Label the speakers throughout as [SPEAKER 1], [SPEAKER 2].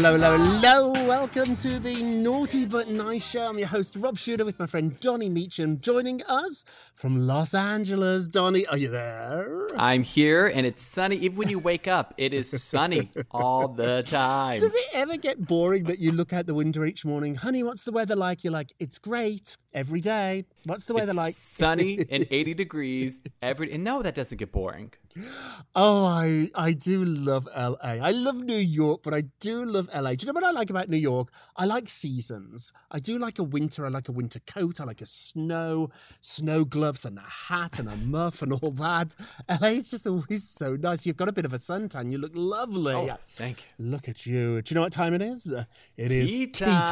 [SPEAKER 1] nice.
[SPEAKER 2] Hello, hello, hello, hello, hello. Welcome to the Naughty But Nice Show. I'm your host, Rob Shooter, with my friend Donny Meacham, joining us from Los Angeles. Donny, are you there?
[SPEAKER 3] I'm here and it's sunny. Even when you wake up, it is sunny all the time.
[SPEAKER 2] Does it ever get boring that you look out the window each morning? Honey, what's the weather like? You're like, it's great every day. What's the weather
[SPEAKER 3] It's
[SPEAKER 2] like?
[SPEAKER 3] sunny and 80 degrees every and no, that doesn't get boring.
[SPEAKER 2] Oh, I I do love LA. I love New York, but I do love LA. Do you know what I like about New York? I like seasons. I do like a winter. I like a winter coat. I like a snow, snow gloves and a hat and a muff and all that. LA is just always so nice. You've got a bit of a suntan. You look lovely.
[SPEAKER 3] Oh, thank you.
[SPEAKER 2] Look at you. Do you know what time it is? It is
[SPEAKER 3] Tea
[SPEAKER 2] tea time.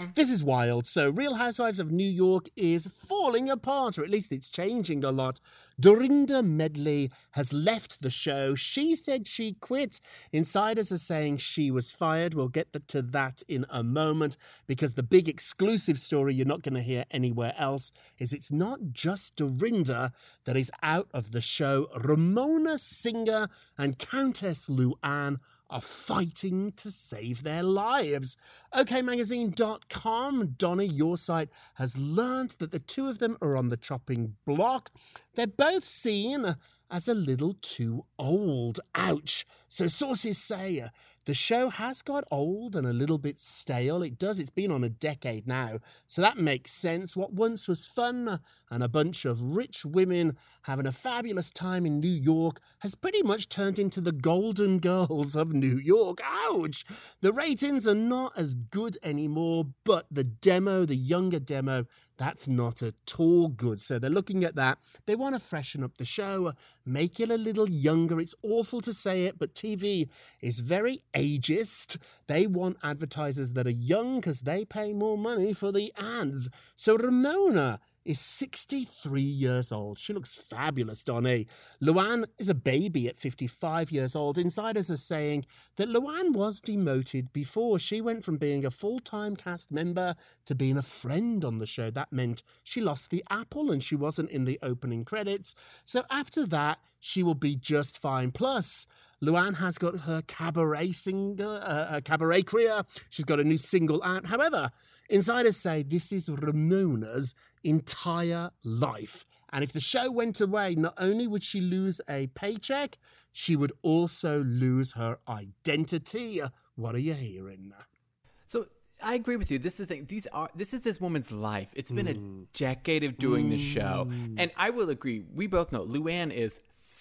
[SPEAKER 3] time.
[SPEAKER 2] This is wild. So, Real Housewives of New York is falling apart, or at least it's changing a lot. Dorinda Medley has left the show. She said she quit. Insiders are saying she was fired. We'll get to that in a moment because the big exclusive story you're not going to hear anywhere else is it's not just Dorinda that is out of the show. Ramona Singer and Countess Luann are fighting to save their lives. OKMagazine.com, Donna, your site, has learned that the two of them are on the chopping block. They're both seen as a little too old. Ouch. So sources say the show has got old and a little bit stale. It does. It's been on a decade now. So that makes sense. What once was fun and a bunch of rich women having a fabulous time in New York has pretty much turned into the Golden Girls of New York. Ouch! The ratings are not as good anymore, but the demo, the younger demo, that's not at all good. So they're looking at that. They want to freshen up the show, make it a little younger. It's awful to say it, but TV is very ageist. They want advertisers that are young because they pay more money for the ads. So Ramona is 63 years old. She looks fabulous, Donny. Luann is a baby at 55 years old. Insiders are saying that Luann was demoted before. She went from being a full time cast member to being a friend on the show. That meant she lost the apple and she wasn't in the opening credits. So after that, she will be just fine. Plus, Luann has got her cabaret singer, uh, her cabaret career. She's got a new single out. However, insiders say this is Ramona's entire life. And if the show went away, not only would she lose a paycheck, she would also lose her identity. What are you hearing?
[SPEAKER 3] So I agree with you. This is the thing. These are this is this woman's life. It's been a mm. decade of doing the show, mm. and I will agree. We both know Luann is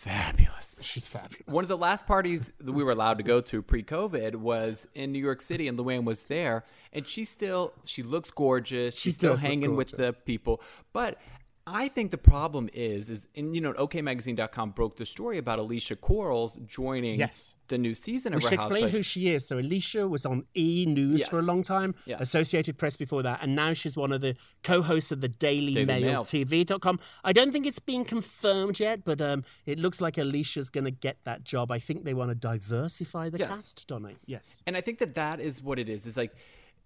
[SPEAKER 3] fabulous.
[SPEAKER 2] She's fabulous.
[SPEAKER 3] One of the last parties that we were allowed to go to pre-COVID was in New York City, and Luann was there, and she still she looks gorgeous.
[SPEAKER 2] She
[SPEAKER 3] She's still hanging with the people, but. I think the problem is, is and you know, OKMagazine.com broke the story about Alicia Quarles joining
[SPEAKER 2] Yes.
[SPEAKER 3] the new season
[SPEAKER 2] We
[SPEAKER 3] of
[SPEAKER 2] should
[SPEAKER 3] Real
[SPEAKER 2] explain who she is. So Alicia was on E News for a long time,
[SPEAKER 3] Yes.
[SPEAKER 2] Associated Press before that, and now she's one of the co-hosts of the Daily,
[SPEAKER 3] Daily
[SPEAKER 2] Mail,
[SPEAKER 3] Mail.
[SPEAKER 2] TV.com. I don't think it's been confirmed yet, but um, it looks like Alicia's going to get that job. I think they want to diversify the
[SPEAKER 3] Yes.
[SPEAKER 2] cast, don't they? Yes.
[SPEAKER 3] And I think that that is what it is. It's like,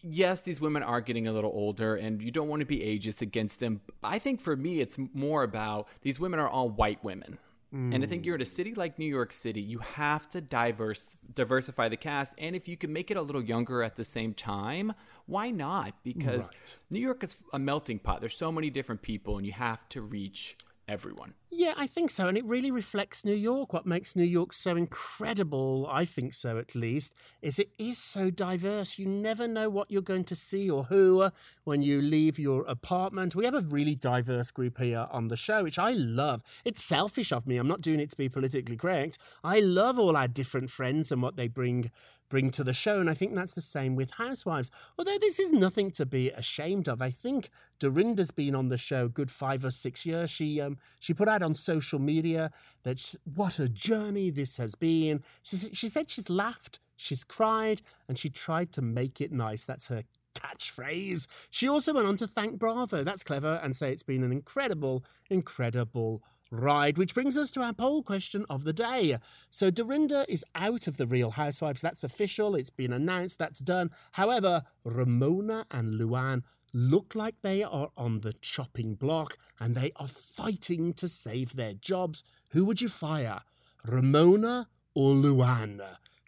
[SPEAKER 3] yes, these women are getting a little older, and you don't want to be ageist against them. I think for me, it's more about these women are all white women. And I think you're in a city like New York City, you have to diverse diversify the cast. And if you can make it a little younger at the same time, why not? Because
[SPEAKER 2] Right.
[SPEAKER 3] New York is a melting pot. There's so many different people, and you have to reach everyone.
[SPEAKER 2] Yeah, I think so. And it really reflects New York. What makes New York so incredible, I think so at least, is it is so diverse. You never know what you're going to see or who uh, when you leave your apartment. We have a really diverse group here on the show, which I love. It's selfish of me. I'm not doing it to be politically correct. I love all our different friends and what they bring bring to the show. And I think that's the same with Housewives. Although this is nothing to be ashamed of. I think Dorinda's been on the show good five or six years. She um she put out on social media that sh what a journey this has been. She, she said she's laughed, she's cried, and she tried to make it nice. That's her catchphrase. She also went on to thank Bravo. That's clever and say it's been an incredible, incredible ride, which brings us to our poll question of the day. So Dorinda is out of the Real Housewives. That's official. It's been announced. That's done. However, Ramona and Luann look like they are on the chopping block and they are fighting to save their jobs. Who would you fire? Ramona or Luann?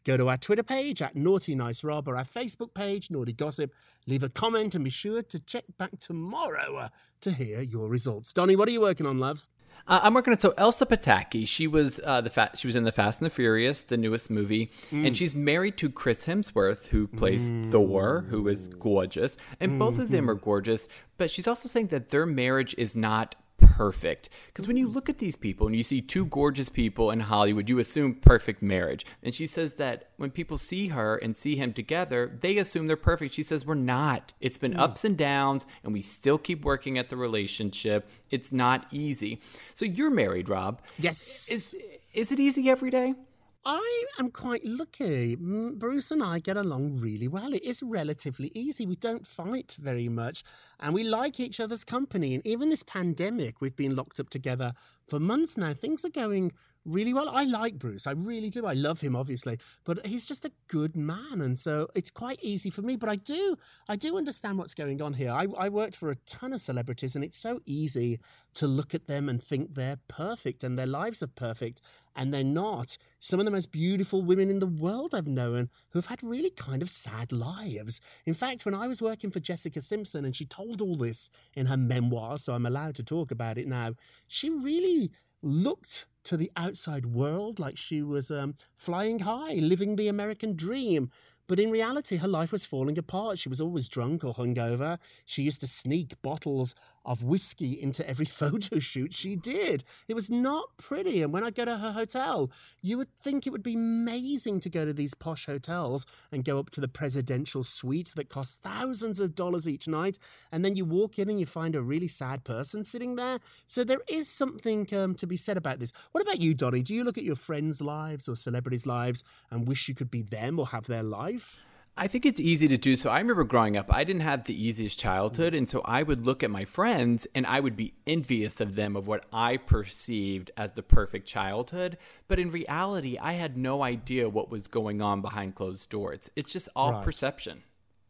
[SPEAKER 2] Go to our Twitter page at Naughty Nice Rob or our Facebook page, Naughty Gossip. Leave a comment and be sure to check back tomorrow to hear your results. Donny, what are you working on, love?
[SPEAKER 3] Uh, I'm working on so Elsa Pataky. She was uh, the fa- she was in the Fast and the Furious, the newest movie, and she's married to Chris Hemsworth, who plays Thor, who is gorgeous, and both of them are gorgeous. But she's also saying that their marriage is not perfect because when you mm-hmm. look at these people and you see two gorgeous people in Hollywood, you assume perfect marriage. And she says that when people see her and see him together, they assume they're perfect. She says we're not. It's been mm. ups and downs, and we still keep working at the relationship. It's not easy. So you're married, Rob.
[SPEAKER 2] Yes.
[SPEAKER 3] Is is it easy every day?
[SPEAKER 2] I am quite lucky. Bruce and I get along really well. It is relatively easy. We don't fight very much and we like each other's company. And even this pandemic, we've been locked up together for months now. Things are going really well. I like Bruce. I really do. I love him, obviously, but he's just a good man. And so it's quite easy for me. But I do, I do understand what's going on here. I, I worked for a ton of celebrities and it's so easy to look at them and think they're perfect and their lives are perfect and they're not. Some of the most beautiful women in the world I've known who have had really kind of sad lives. In fact, when I was working for Jessica Simpson and she told all this in her memoir, so I'm allowed to talk about it now, she really looked to the outside world like she was um, flying high, living the American dream. But in reality, her life was falling apart. She was always drunk or hungover. She used to sneak bottles of whiskey into every photo shoot she did. It was not pretty. And when I go to her hotel, you would think it would be amazing to go to these posh hotels and go up to the presidential suite that costs thousands of dollars each night. And then you walk in and you find a really sad person sitting there. So there is something um, to be said about this. What about you, Donny? Do you look at your friends' lives or celebrities' lives and wish you could be them or have their life?
[SPEAKER 3] I think it's easy to do so. I remember growing up, I didn't have the easiest childhood. And so I would look at my friends and I would be envious of them of what I perceived as the perfect childhood. But in reality, I had no idea what was going on behind closed doors. It's just all
[SPEAKER 2] Right.
[SPEAKER 3] perception.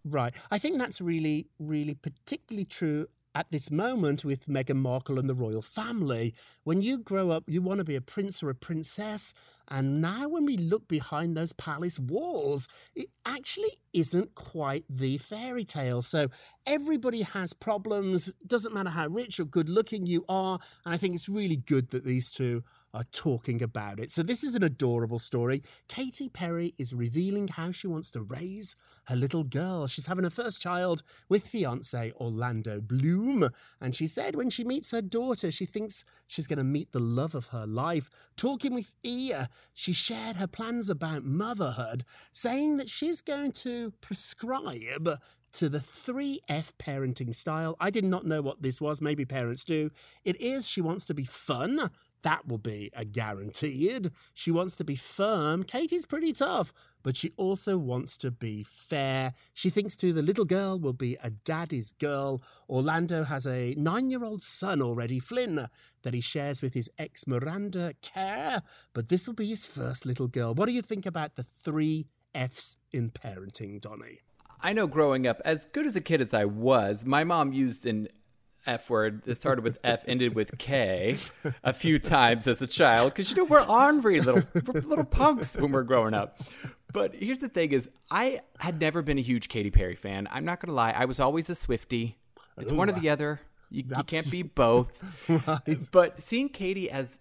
[SPEAKER 2] Right. I think that's really, really particularly true at this moment with Meghan Markle and the royal family. When you grow up, you want to be a prince or a princess. And now, when we look behind those palace walls, it actually isn't quite the fairy tale. So, everybody has problems. Doesn't matter how rich or good looking you are. And I think it's really good that these two are talking about it. So, this is an adorable story. Katy Perry is revealing how she wants to raise her little girl. She's having her first child with fiance Orlando Bloom. And she said when she meets her daughter, she thinks she's going to meet the love of her life. Talking with Ia, she shared her plans about motherhood, saying that she's going to prescribe to the 3F parenting style. I did not know what this was. Maybe parents do. It is she wants to be fun. That will be a guaranteed. She wants to be firm. Katy's pretty tough, but she also wants to be fair. She thinks too the little girl will be a daddy's girl. Orlando has a nine year old son already, Flynn, that he shares with his ex Miranda Kerr, but this will be his first little girl. What do you think about the three F's in parenting, Donny?
[SPEAKER 3] I know growing up, as good as a kid as I was, my mom used an F word that started with F, ended with K, a few times as a child because you know we're ornery little we're little punks when we're growing up. But here's the thing: is I had never been a huge Katy Perry fan. I'm not gonna lie; I was always a Swiftie. It's one or the other. You, you can't be both.
[SPEAKER 2] Right.
[SPEAKER 3] But seeing Katy as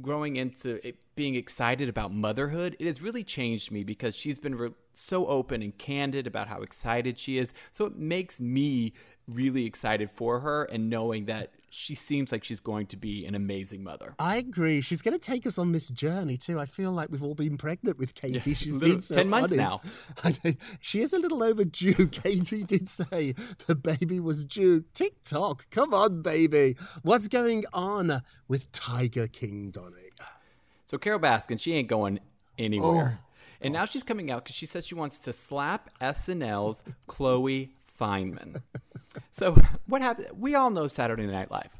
[SPEAKER 3] growing into it, being excited about motherhood, it has really changed me because she's been re- so open and candid about how excited she is. So it makes me really excited for her and knowing that she seems like she's going to be an amazing mother.
[SPEAKER 2] I agree. She's going to take us on this journey too. I feel like we've all been pregnant with Katy.
[SPEAKER 3] Yeah,
[SPEAKER 2] She's
[SPEAKER 3] little-
[SPEAKER 2] been so
[SPEAKER 3] 10 months
[SPEAKER 2] honest. she is a little overdue. Katy did say the baby was due. Tick tock. Come on, baby. What's going on with Tiger King, Donny?
[SPEAKER 3] So Carole Baskin, she ain't going anywhere. Oh. And now she's coming out because she says she wants to slap SNL's Chloe Fineman. So what happened? We all know Saturday Night Live.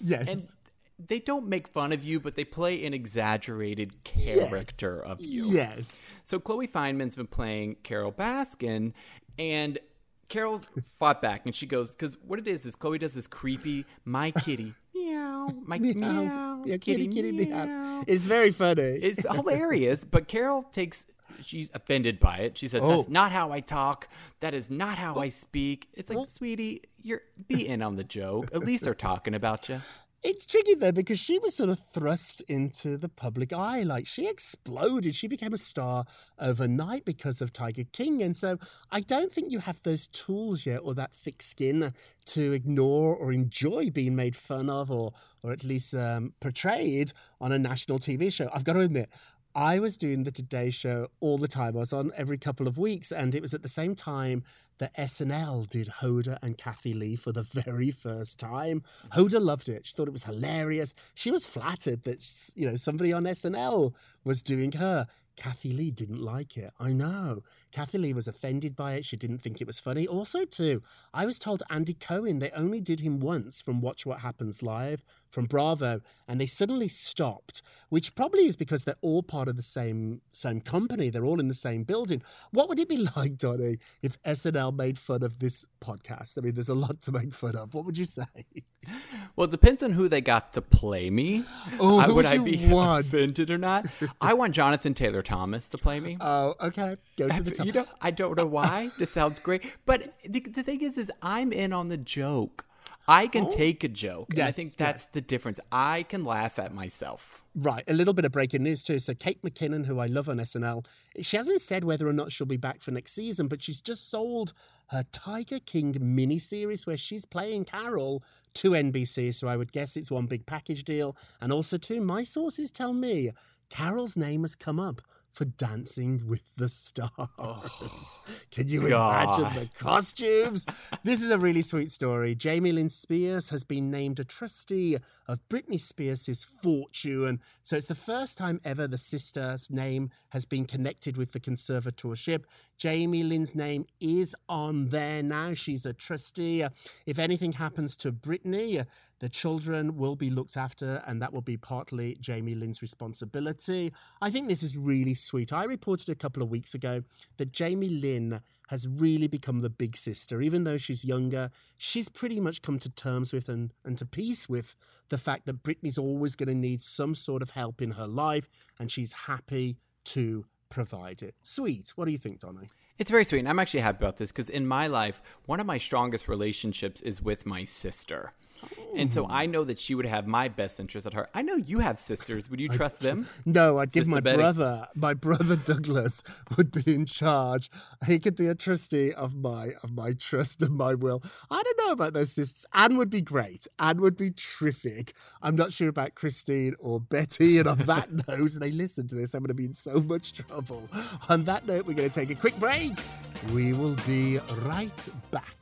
[SPEAKER 2] Yes.
[SPEAKER 3] And they don't make fun of you, but they play an exaggerated character of you.
[SPEAKER 2] Yes.
[SPEAKER 3] So Chloe Fineman's been playing Carole Baskin, and Carole's fought back, and she goes, because what it is is Chloe does this creepy, my kitty, meow, my meow,
[SPEAKER 2] Yeah, kitty, kitty,
[SPEAKER 3] meow.
[SPEAKER 2] meow. It's very funny.
[SPEAKER 3] It's hilarious, but Carole takes. She's offended by it. She says, "That's
[SPEAKER 2] Oh.
[SPEAKER 3] not how I talk. That is not how I speak." It's like, sweetie, you're be in on the joke. At least they're talking about you.
[SPEAKER 2] It's tricky though because she was sort of thrust into the public eye. Like she exploded. She became a star overnight because of Tiger King. And so I don't think you have those tools yet or that thick skin to ignore or enjoy being made fun of or or at least um, portrayed on a national TV show. I've got to admit, I was doing the Today Show all the time. I was on every couple of weeks, and it was at the same time that SNL did Hoda and Kathie Lee for the very first time. Hoda loved it. She thought it was hilarious. She was flattered that you know somebody on SNL was doing her. Kathie Lee didn't like it. I know. Kathie Lee was offended by it. She didn't think it was funny. Also, too, I was told Andy Cohen, they only did him once from Watch What Happens Live from Bravo, and they suddenly stopped, which probably is because they're all part of the same same company. They're all in the same building. What would it be like, Donny, if SNL made fun of this podcast? I mean, there's a lot to make fun of. What would you say?
[SPEAKER 3] Well, it depends on who they got to play me.
[SPEAKER 2] Oh,
[SPEAKER 3] would
[SPEAKER 2] would
[SPEAKER 3] I be
[SPEAKER 2] want?
[SPEAKER 3] offended or not? I want Jonathan Taylor Thomas to play me.
[SPEAKER 2] Oh, okay. Go to the top.
[SPEAKER 3] You know, I don't know why. this sounds great, but the, the thing is, is I'm in on the joke. I can oh, take a joke, and I
[SPEAKER 2] Oh.
[SPEAKER 3] Think that's the difference. I can laugh at myself.
[SPEAKER 2] Right, a little bit of breaking news too. So Kate McKinnon, who I love on SNL, she hasn't said whether or not she'll be back for next season, but she's just sold her Tiger King miniseries where she's playing Carole to NBC. So I would guess it's one big package deal. And also, too, my sources tell me Carole's name has come up for Dancing with the Stars. Oh, Can you
[SPEAKER 3] God.
[SPEAKER 2] imagine the costumes? this is a really sweet story. Jamie Lynn Spears has been named a trustee of Britney Spears' fortune. So it's the first time ever the sister's name has been connected with the conservatorship. Jamie Lynn's name is on there now. She's a trustee. If anything happens to Britney, The children will be looked after, and that will be partly Jamie Lynn's responsibility. I think this is really sweet. I reported a couple of weeks ago that Jamie Lynn has really become the big sister. Even though she's younger, she's pretty much come to terms with and, and to peace with the fact that Britney's always going to need some sort of help in her life, and she's happy to provide it. Sweet. What do you think, Donny?
[SPEAKER 3] It's very sweet. And I'm actually happy about this because in my life, one of my strongest relationships is with my sister. And so mm-hmm. I know that she would have my best interest at heart. I know you have sisters. Would you trust them?
[SPEAKER 2] No, I'd give my
[SPEAKER 3] Betty.
[SPEAKER 2] brother. My brother Douglas would be in charge. He could be a trustee of my of my trust and my will. I don't know about those sisters. Anne would be great. Anne would be terrific. I'm not sure about Christine or Betty. And on that note, they listen to this. I'm going to be in so much trouble. On that note, we're going to take a quick break. We will be right back.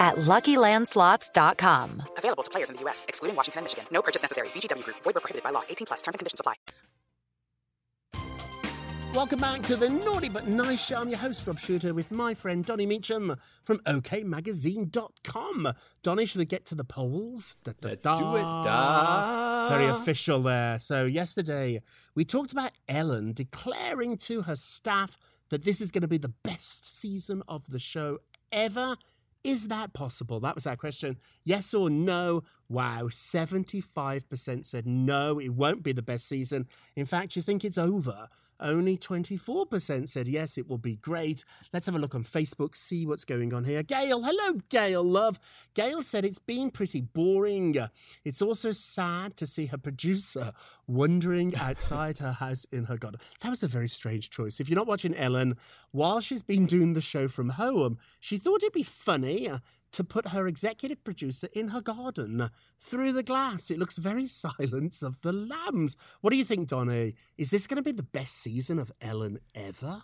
[SPEAKER 4] at LuckyLandSlots.com.
[SPEAKER 5] Available to players in the U.S., excluding Washington and Michigan. No purchase necessary. VGW Group. Void where prohibited by law. 18 plus. Terms and conditions apply.
[SPEAKER 2] Welcome back to the Naughty But Nice Show. I'm your host, Rob Shooter, with my friend Donny Meacham from OKMagazine.com. Donny, should we get to the polls? Da, da,
[SPEAKER 3] Let's do it. Da.
[SPEAKER 2] Very official there. So, yesterday we talked about Ellen declaring to her staff that this is going to be the best season of the show ever. Is that possible? That was our question. Yes or no? Wow, 75% said no, it won't be the best season. In fact, you think it's over. Only 24% said yes, it will be great. Let's have a look on Facebook, see what's going on here. Gail, hello, Gail, love. Gail said it's been pretty boring. It's also sad to see her producer wandering outside her house in her garden. That was a very strange choice. If you're not watching Ellen, while she's been doing the show from home, she thought it'd be funny to put her executive producer in her garden through the glass. It looks very Silence of the Lambs. What do you think, Donny? Is this going to be the best season of Ellen ever?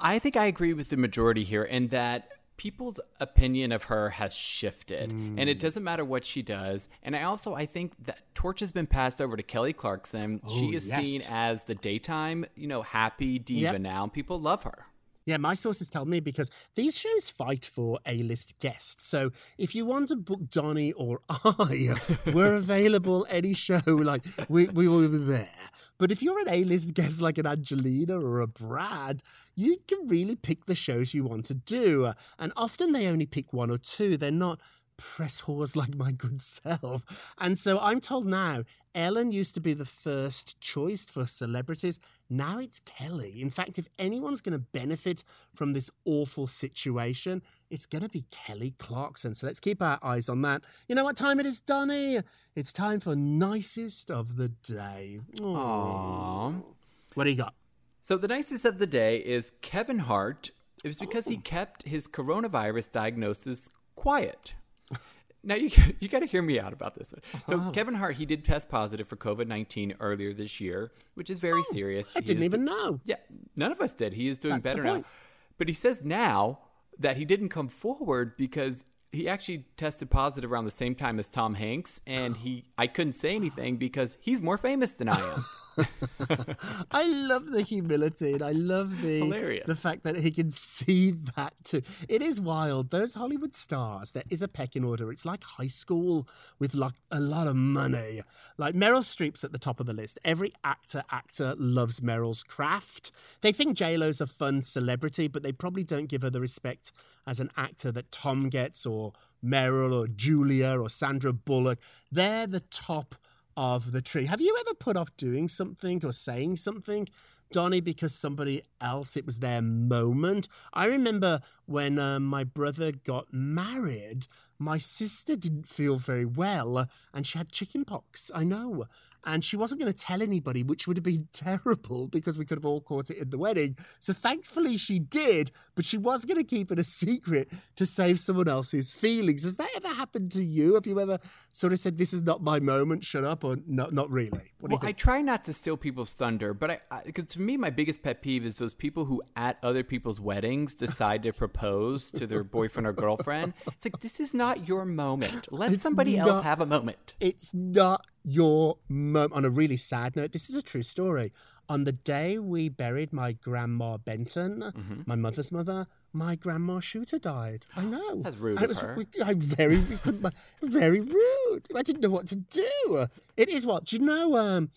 [SPEAKER 3] I think I agree with the majority here in that people's opinion of her has shifted and it mm. doesn't matter what she does and i also i think that torch has been passed over to kelly clarkson
[SPEAKER 2] Oh,
[SPEAKER 3] she is
[SPEAKER 2] yes.
[SPEAKER 3] seen as the daytime you know happy diva
[SPEAKER 2] Yep.
[SPEAKER 3] now people love her
[SPEAKER 2] Yeah, my sources tell me because these shows fight for A-list guests. So if you want to book Donny or I, we're available any show. Like we we will be there. But if you're an A-list guest like an Angelina or a Brad, you can really pick the shows you want to do. And often they only pick one or two. They're not press whores like my good self. And so I'm told now, Ellen used to be the first choice for celebrities. Now it's Kelly. In fact, if anyone's going to benefit from this awful situation, it's going to be Kelly Clarkson. So let's keep our eyes on that. You know what time it is, Donny? It's time for nicest of the day.
[SPEAKER 3] Aww.
[SPEAKER 2] What do you got?
[SPEAKER 3] So the nicest of the day is Kevin Hart. It was because he kept his coronavirus diagnosis quiet. Now you you got to hear me out about this. So
[SPEAKER 2] Oh.
[SPEAKER 3] Kevin Hart he did test positive for COVID nineteen earlier this year, which is very oh, serious.
[SPEAKER 2] Oh, I
[SPEAKER 3] He
[SPEAKER 2] didn't even
[SPEAKER 3] do-
[SPEAKER 2] know.
[SPEAKER 3] Yeah, none of us did. He is doing
[SPEAKER 2] That's
[SPEAKER 3] better now. But he says now that he didn't come forward because he actually tested positive around the same time as Tom Hanks, and he I couldn't say anything because he's more famous than I am.
[SPEAKER 2] I love the humility and I love the
[SPEAKER 3] Hilarious.
[SPEAKER 2] the fact that he can see that too. It is wild. Those Hollywood stars, there is a pecking order. It's like high school with like a lot of money. Like Meryl Streep's at the top of the list. Every actor actor loves Meryl's craft. They think J Lo's a fun celebrity, but they probably don't give her the respect as an actor that Tom gets or Meryl or Julia or Sandra Bullock. They're the top of the tree. Have you ever put off doing something or saying something, Donny, because somebody else, it was their moment? I remember when uh, my brother got married, my sister didn't feel very well and she had chicken pox. I know. And she wasn't going to tell anybody, which would have been terrible because we could have all caught it in the wedding. So thankfully she did, but she was going to keep it a secret to save someone else's feelings. Has that ever happened to you? Have you ever sort of said, This is not my moment, shut up, or not, not really? What
[SPEAKER 3] well, I try not to steal people's thunder, but I because to me my biggest pet peeve is those people who at other people's weddings decide to propose to their boyfriend or girlfriend. It's like this is not your moment. Let
[SPEAKER 2] It's
[SPEAKER 3] somebody else have a moment.
[SPEAKER 2] It's not your moment. On a really sad note, this is a true story. On the day we buried my grandma Benton,
[SPEAKER 3] Mm-hmm.
[SPEAKER 2] my mother's mother, my grandma Shooter died. I know.
[SPEAKER 3] That's rude
[SPEAKER 2] And
[SPEAKER 3] of
[SPEAKER 2] it was,
[SPEAKER 3] her.
[SPEAKER 2] we- I very, we very rude. I didn't know what to do. It is what do you know? Um,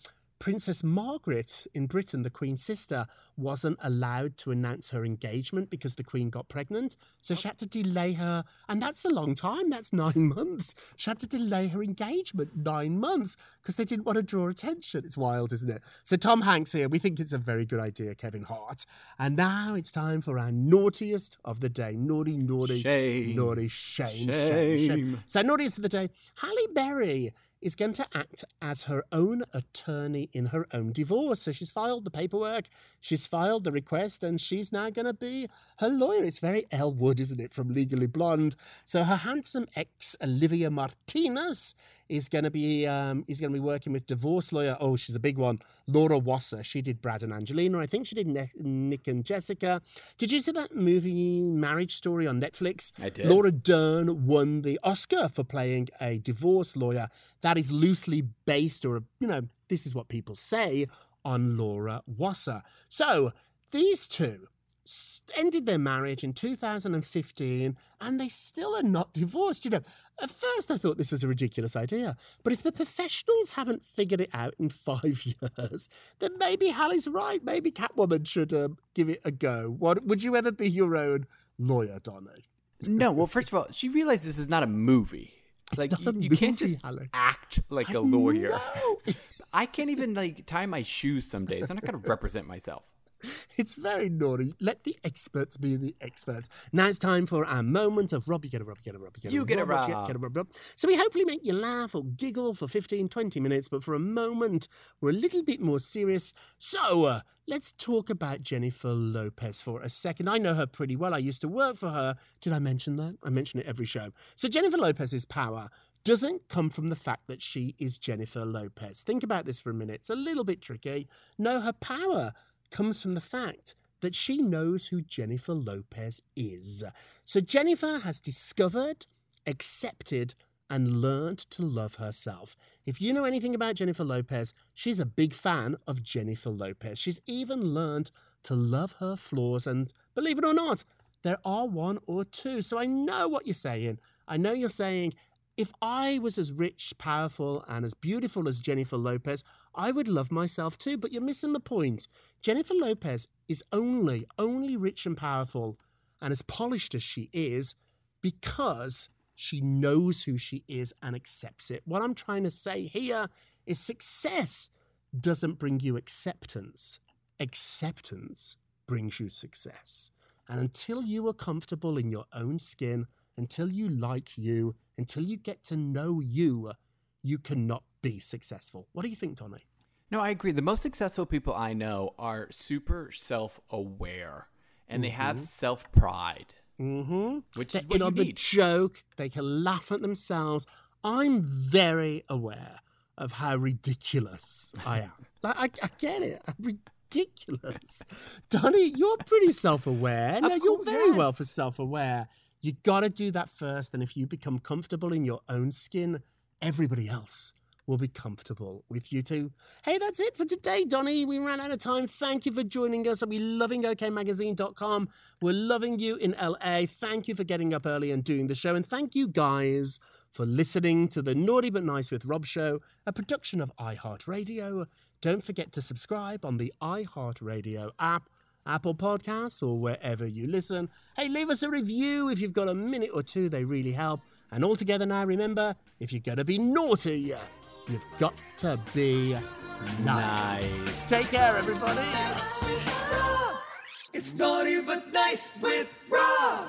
[SPEAKER 2] Princess Margaret in Britain, the Queen's sister, wasn't allowed to announce her engagement because the Queen got pregnant. So she had to delay her, and that's a long time. That's nine months. She had to delay her engagement nine months because they didn't want to draw attention. It's wild, isn't it? So Tom Hanks here, we think it's a very good idea, Kevin Hart. And now it's time for our naughtiest of the day. Naughty, naughty,
[SPEAKER 3] Shame.
[SPEAKER 2] naughty, shame, shame, shame.
[SPEAKER 3] Shame.
[SPEAKER 2] So naughtiest of the day, Halle Berry is going to act as her own attorney in her own divorce. So she's filed the paperwork, she's filed the request, and she's now going to be her lawyer. It's very Elle Wood, isn't it, from Legally Blonde? So her handsome ex, Olivier Martinez, is going to be um, is going to be working with divorce lawyer. Oh, she's a big one, Laura Wasser. She did Brad and Angelina. I think she did Ne- Nick and Jessica. Did you see that movie Marriage Story on Netflix?
[SPEAKER 3] I did.
[SPEAKER 2] Laura Dern won the Oscar for playing a divorce lawyer. That is loosely based, or you know, this is what people say on Laura Wasser. So these two ended their marriage in 2015 and they still are not divorced. You know, at first I thought this was a ridiculous idea, but if the professionals haven't figured it out in five years, then maybe Halle's right. Maybe Catwoman should um, give it a go. What would you ever be your own lawyer, Donny?
[SPEAKER 3] No, well, first of all, she realized this is not a movie. like
[SPEAKER 2] not
[SPEAKER 3] you, you can't just
[SPEAKER 2] Halle.
[SPEAKER 3] act like
[SPEAKER 2] I
[SPEAKER 3] a lawyer. I can't even like tie my shoes some days. I'm not gonna represent myself.
[SPEAKER 2] It's very naughty. Let the experts be the experts. Now it's time for our moment of Rob. You get a Rob, you get a Rob, you get
[SPEAKER 3] You
[SPEAKER 2] a
[SPEAKER 3] get a
[SPEAKER 2] Rob,
[SPEAKER 3] Rob.
[SPEAKER 2] get a Rob, Rob. So we hopefully make you laugh or giggle for 15, 20 minutes, but for a moment, we're a little bit more serious. So uh, let's talk about Jennifer Lopez for a second. I know her pretty well. I used to work for her. Did I mention that? I mention it every show. So Jennifer Lopez's power doesn't come from the fact that she is Jennifer Lopez. Think about this for a minute. It's a little bit tricky. No, her power comes from the fact that she knows who Jennifer Lopez is. So Jennifer has discovered, accepted, and learned to love herself. If you know anything about Jennifer Lopez, she's a big fan of Jennifer Lopez. She's even learned to love her flaws, and believe it or not, there are one or two. So I know what you're saying. I know you're saying, if I was as rich, powerful, and as beautiful as Jennifer Lopez, I would love myself too. But you're missing the point. Jennifer Lopez is only, only rich and powerful and as polished as she is because she knows who she is and accepts it. What I'm trying to say here is success doesn't bring you acceptance, acceptance brings you success. And until you are comfortable in your own skin, until you like you, until you get to know you, you cannot be successful. What do you think, Donny?
[SPEAKER 3] No, I agree. The most successful people I know are super self aware and they have
[SPEAKER 2] Mhm.
[SPEAKER 3] self pride.
[SPEAKER 2] Mm-hmm.
[SPEAKER 3] Which
[SPEAKER 2] They're
[SPEAKER 3] is what
[SPEAKER 2] in
[SPEAKER 3] you
[SPEAKER 2] on the
[SPEAKER 3] need.
[SPEAKER 2] joke. They can laugh at themselves. I'm very aware of how ridiculous I am. Like I, I get it. I'm ridiculous. Donny, you're pretty self-aware. No, you're
[SPEAKER 3] course,
[SPEAKER 2] very well for self-aware. You gotta do that first, and if you become comfortable in your own skin, everybody else will be comfortable with you too. Hey, that's it for today, Donny. We ran out of time. Thank you for joining us. We're loving okmagazine.com. We're loving you in LA. Thank you for getting up early and doing the show. And thank you guys for listening to the Naughty But Nice with Rob show, a production of iHeartRadio. Don't forget to subscribe on the iHeartRadio app. Apple Podcasts, or wherever you listen. Hey, leave us a review if you've got a minute or two, they really help. And all together now, remember if you're going to be naughty, you've got to be nice. Take care, everybody.
[SPEAKER 1] It's naughty but nice with Rob.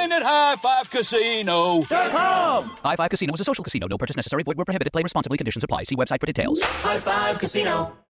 [SPEAKER 6] at High Five Casino.
[SPEAKER 7] High Five Casino is a social casino. No purchase necessary. Void where prohibited. Play responsibly. Conditions apply. See website for details.
[SPEAKER 1] High Five Casino.